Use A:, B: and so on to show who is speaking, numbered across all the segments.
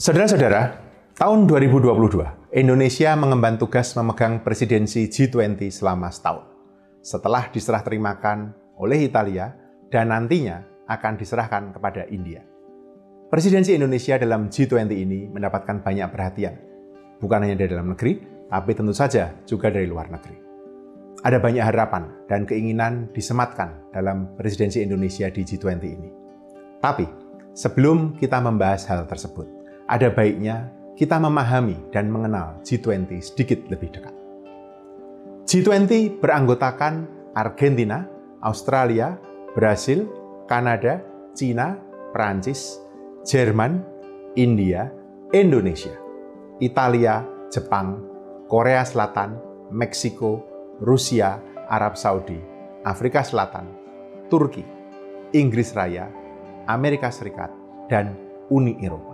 A: Saudara-saudara, tahun 2022, Indonesia mengemban tugas memegang presidensi G20 selama setahun. Setelah diserah terimakan oleh Italia dan nantinya akan diserahkan kepada India. Presidensi Indonesia dalam G20 ini mendapatkan banyak perhatian, bukan hanya dari dalam negeri, tapi tentu saja juga dari luar negeri. Ada banyak harapan dan keinginan disematkan dalam presidensi Indonesia di G20 ini. Tapi, sebelum kita membahas hal tersebut, ada baiknya kita memahami dan mengenal G20 sedikit lebih dekat. G20 beranggotakan Argentina, Australia, Brasil, Kanada, Cina, Prancis, Jerman, India, Indonesia, Italia, Jepang, Korea Selatan, Meksiko, Rusia, Arab Saudi, Afrika Selatan, Turki, Inggris Raya, Amerika Serikat, dan Uni Eropa.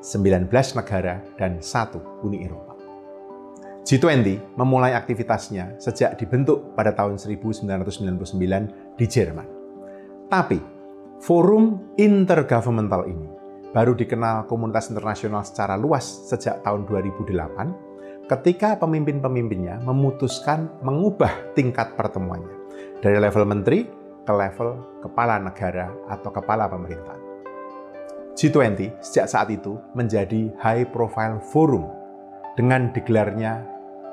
A: 19 negara, dan satu Uni Eropa. G20 memulai aktivitasnya sejak dibentuk pada tahun 1999 di Jerman. Tapi, forum intergovernmental ini baru dikenal komunitas internasional secara luas sejak tahun 2008 ketika pemimpin-pemimpinnya memutuskan mengubah tingkat pertemuannya dari level menteri ke level kepala negara atau kepala pemerintahan. G20 sejak saat itu menjadi high profile forum dengan digelarnya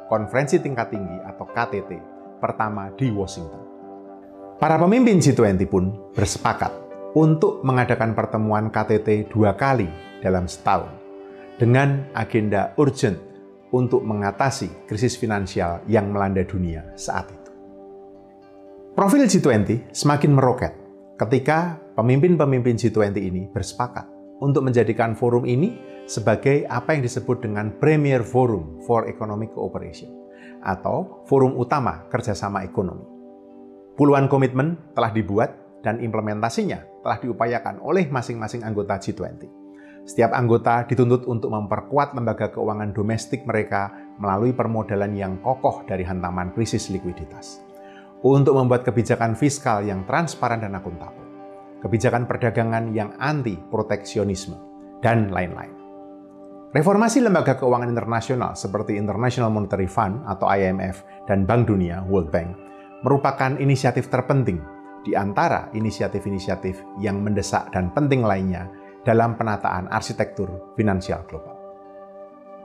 A: konferensi tingkat tinggi atau KTT pertama di Washington. Para pemimpin G20 pun bersepakat untuk mengadakan pertemuan KTT dua kali dalam setahun dengan agenda urgent untuk mengatasi krisis finansial yang melanda dunia saat itu. Profil G20 semakin meroket ketika pemimpin-pemimpin G20 ini bersepakat untuk menjadikan forum ini sebagai apa yang disebut dengan Premier Forum for Economic Cooperation atau forum utama kerjasama ekonomi. Puluhan komitmen telah dibuat dan implementasinya telah diupayakan oleh masing-masing anggota G20. Setiap anggota dituntut untuk memperkuat lembaga keuangan domestik mereka melalui permodalan yang kokoh dari hantaman krisis likuiditas. Untuk membuat kebijakan fiskal yang transparan dan akuntabel kebijakan perdagangan yang anti proteksionisme, dan lain-lain. Reformasi lembaga keuangan internasional seperti International Monetary Fund atau IMF dan Bank Dunia World Bank merupakan inisiatif terpenting di antara inisiatif-inisiatif yang mendesak dan penting lainnya dalam penataan arsitektur finansial global.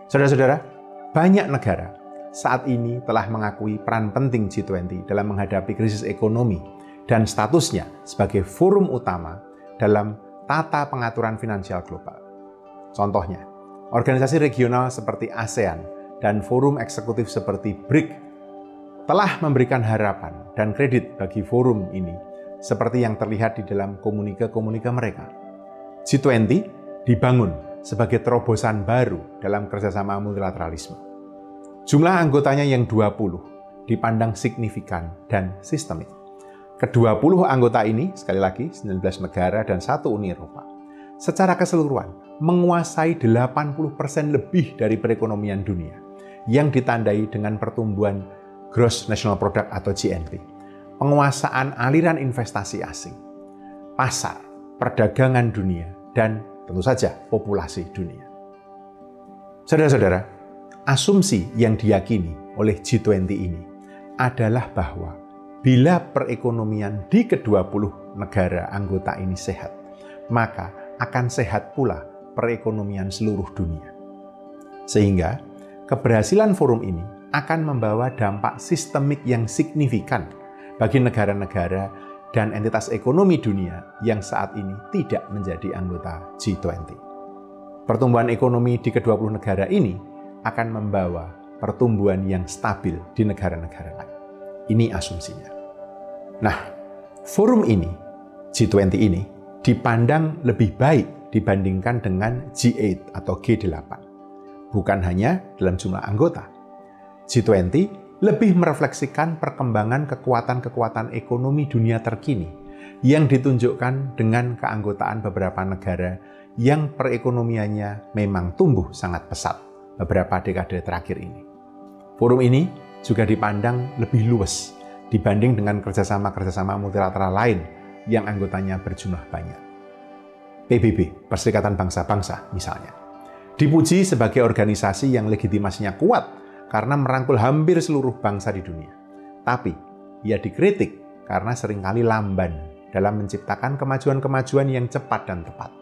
A: Saudara-saudara, banyak negara saat ini telah mengakui peran penting G20 dalam menghadapi krisis ekonomi dan statusnya sebagai forum utama dalam tata pengaturan finansial global. Contohnya, organisasi regional seperti ASEAN dan forum eksekutif seperti BRIC telah memberikan harapan dan kredit bagi forum ini seperti yang terlihat di dalam komunike-komunike mereka. G20 dibangun sebagai terobosan baru dalam kerjasama multilateralisme. Jumlah anggotanya yang 20 dipandang signifikan dan sistemik. Kedua puluh anggota ini, sekali lagi 19 negara dan satu Uni Eropa, secara keseluruhan menguasai 80% lebih dari perekonomian dunia yang ditandai dengan pertumbuhan Gross National Product atau GNP, penguasaan aliran investasi asing, pasar, perdagangan dunia, dan tentu saja populasi dunia. Saudara-saudara, asumsi yang diyakini oleh G20 ini adalah bahwa Bila perekonomian di ke-20 negara anggota ini sehat, maka akan sehat pula perekonomian seluruh dunia. Sehingga keberhasilan forum ini akan membawa dampak sistemik yang signifikan bagi negara-negara dan entitas ekonomi dunia yang saat ini tidak menjadi anggota G20. Pertumbuhan ekonomi di ke-20 negara ini akan membawa pertumbuhan yang stabil di negara-negara lain. Ini asumsinya. Nah, forum ini, G20 ini, dipandang lebih baik dibandingkan dengan G8 atau G8. Bukan hanya dalam jumlah anggota. G20 lebih merefleksikan perkembangan kekuatan-kekuatan ekonomi dunia terkini yang ditunjukkan dengan keanggotaan beberapa negara yang perekonomiannya memang tumbuh sangat pesat beberapa dekade terakhir ini. Forum ini juga dipandang lebih luas dibanding dengan kerjasama-kerjasama multilateral lain yang anggotanya berjumlah banyak. PBB, Perserikatan Bangsa-Bangsa misalnya, dipuji sebagai organisasi yang legitimasinya kuat karena merangkul hampir seluruh bangsa di dunia. Tapi, ia dikritik karena sering kali lamban dalam menciptakan kemajuan-kemajuan yang cepat dan tepat.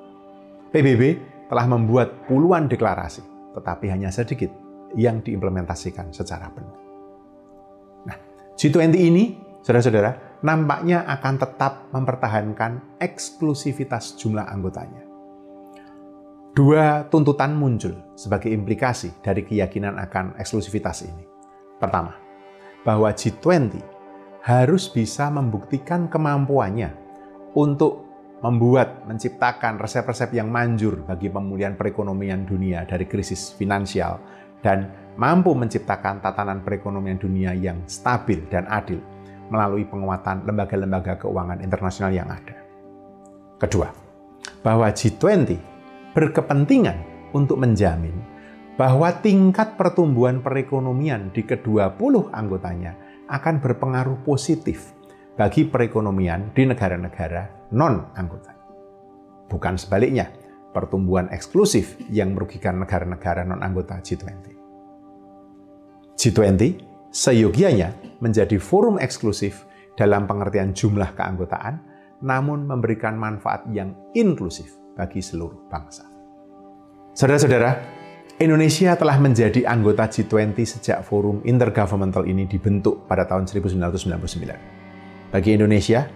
A: PBB telah membuat puluhan deklarasi, tetapi hanya sedikit yang diimplementasikan secara penuh. Nah, G20 ini, saudara-saudara, nampaknya akan tetap mempertahankan eksklusivitas jumlah anggotanya. Dua tuntutan muncul sebagai implikasi dari keyakinan akan eksklusivitas ini. Pertama, bahwa G20 harus bisa membuktikan kemampuannya untuk membuat, menciptakan resep-resep yang manjur bagi pemulihan perekonomian dunia dari krisis finansial dan mampu menciptakan tatanan perekonomian dunia yang stabil dan adil melalui penguatan lembaga-lembaga keuangan internasional yang ada. Kedua, bahwa G20 berkepentingan untuk menjamin bahwa tingkat pertumbuhan perekonomian di kedua puluh anggotanya akan berpengaruh positif bagi perekonomian di negara-negara non-anggota. Bukan sebaliknya, pertumbuhan eksklusif yang merugikan negara-negara non-anggota G20. G20 seyogianya menjadi forum eksklusif dalam pengertian jumlah keanggotaan, namun memberikan manfaat yang inklusif bagi seluruh bangsa. Saudara-saudara, Indonesia telah menjadi anggota G20 sejak forum intergovernmental ini dibentuk pada tahun 1999. Bagi Indonesia,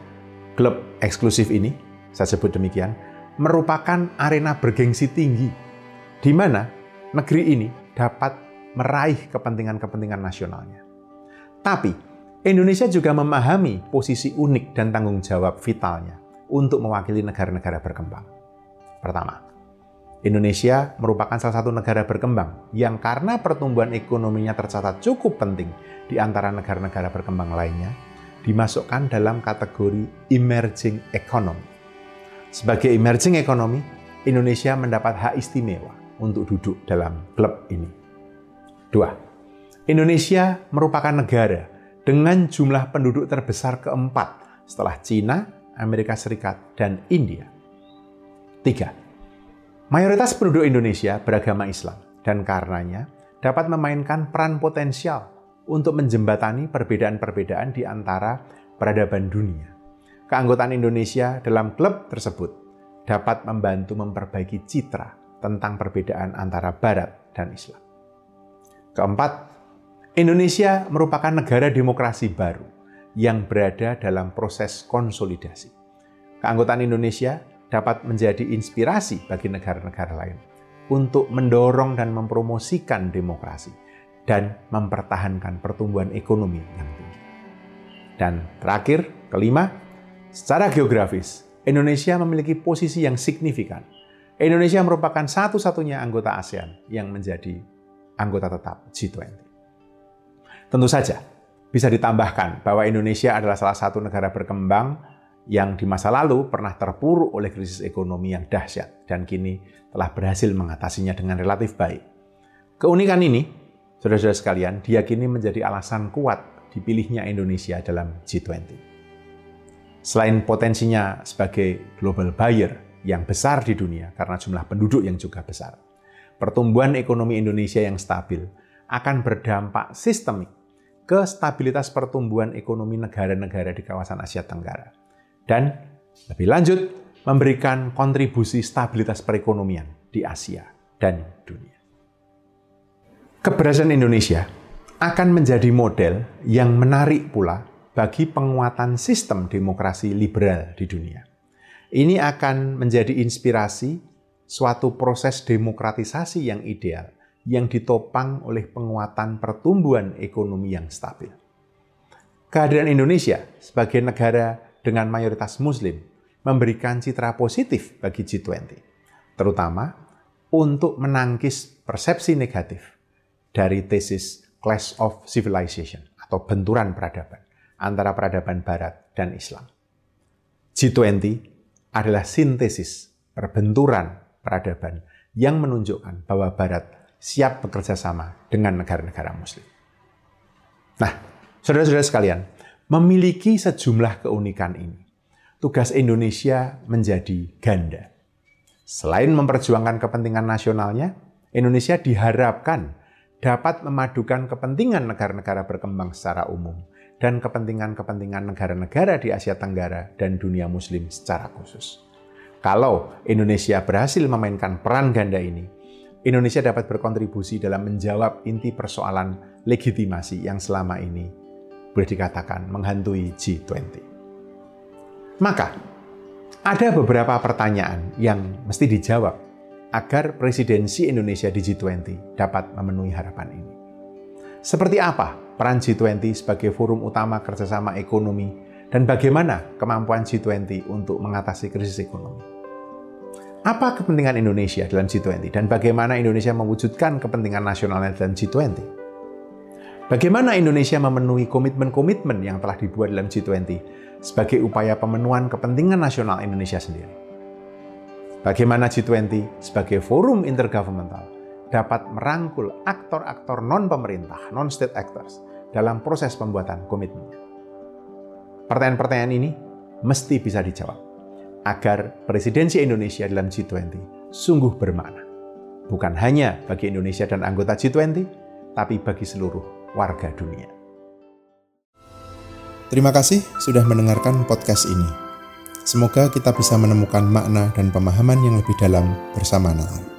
A: klub eksklusif ini, saya sebut demikian, merupakan arena bergengsi tinggi, di mana negeri ini dapat meraih kepentingan-kepentingan nasionalnya. Tapi, Indonesia juga memahami posisi unik dan tanggung jawab vitalnya untuk mewakili negara-negara berkembang. Pertama, Indonesia merupakan salah satu negara berkembang yang karena pertumbuhan ekonominya tercatat cukup penting di antara negara-negara berkembang lainnya, dimasukkan dalam kategori emerging economy. Sebagai emerging economy, Indonesia mendapat hak istimewa untuk duduk dalam klub ini. Dua, Indonesia merupakan negara dengan jumlah penduduk terbesar keempat setelah Cina, Amerika Serikat, dan India. Tiga, mayoritas penduduk Indonesia beragama Islam dan karenanya dapat memainkan peran potensial untuk menjembatani perbedaan-perbedaan di antara peradaban dunia. Keanggotaan Indonesia dalam klub tersebut dapat membantu memperbaiki citra tentang perbedaan antara Barat dan Islam. Keempat, Indonesia merupakan negara demokrasi baru yang berada dalam proses konsolidasi. Keanggotaan Indonesia dapat menjadi inspirasi bagi negara-negara lain untuk mendorong dan mempromosikan demokrasi dan mempertahankan pertumbuhan ekonomi yang tinggi. Dan terakhir, kelima, secara geografis, Indonesia memiliki posisi yang signifikan. Indonesia merupakan satu-satunya anggota ASEAN yang menjadi anggota tetap G20. Tentu saja, bisa ditambahkan bahwa Indonesia adalah salah satu negara berkembang yang di masa lalu pernah terpuruk oleh krisis ekonomi yang dahsyat dan kini telah berhasil mengatasinya dengan relatif baik. Keunikan ini, saudara-saudara sekalian, diyakini menjadi alasan kuat dipilihnya Indonesia dalam G20. Selain potensinya sebagai global buyer yang besar di dunia karena jumlah penduduk yang juga besar, pertumbuhan ekonomi Indonesia yang stabil akan berdampak sistemik ke stabilitas pertumbuhan ekonomi negara-negara di kawasan Asia Tenggara. Dan lebih lanjut, memberikan kontribusi stabilitas perekonomian di Asia dan dunia. Keberhasilan Indonesia akan menjadi model yang menarik pula bagi penguatan sistem demokrasi liberal di dunia. Ini akan menjadi inspirasi suatu proses demokratisasi yang ideal yang ditopang oleh penguatan pertumbuhan ekonomi yang stabil. Kehadiran Indonesia sebagai negara dengan mayoritas muslim memberikan citra positif bagi G20. terutama untuk menangkis persepsi negatif dari tesis Clash of Civilization atau benturan peradaban antara peradaban Barat dan Islam. G20 adalah sintesis perbenturan peradaban yang menunjukkan bahwa Barat siap bekerja sama dengan negara-negara Muslim. Nah, saudara-saudara sekalian, memiliki sejumlah keunikan ini. Tugas Indonesia menjadi ganda. Selain memperjuangkan kepentingan nasionalnya, Indonesia diharapkan dapat memadukan kepentingan negara-negara berkembang secara umum dan kepentingan-kepentingan negara-negara di Asia Tenggara dan dunia Muslim secara khusus. Kalau Indonesia berhasil memainkan peran ganda ini, Indonesia dapat berkontribusi dalam menjawab inti persoalan legitimasi yang selama ini boleh dikatakan menghantui G20. Maka, ada beberapa pertanyaan yang mesti dijawab agar presidensi Indonesia di G20 dapat memenuhi harapan ini. Seperti apa peran G20 sebagai forum utama kerjasama ekonomi dan bagaimana kemampuan G20 untuk mengatasi krisis ekonomi? Apa kepentingan Indonesia dalam G20 dan bagaimana Indonesia mewujudkan kepentingan nasionalnya dalam G20? Bagaimana Indonesia memenuhi komitmen-komitmen yang telah dibuat dalam G20 sebagai upaya pemenuhan kepentingan nasional Indonesia sendiri? Bagaimana G20 sebagai forum intergovernmental dapat merangkul aktor-aktor non-pemerintah, non-state actors, dalam proses pembuatan komitmennya. Pertanyaan-pertanyaan ini mesti bisa dijawab agar presidensi Indonesia dalam G20 sungguh bermakna. Bukan hanya bagi Indonesia dan anggota G20, tapi bagi seluruh warga dunia.
B: Terima kasih sudah mendengarkan podcast ini. Semoga kita bisa menemukan makna dan pemahaman yang lebih dalam bersama Natal.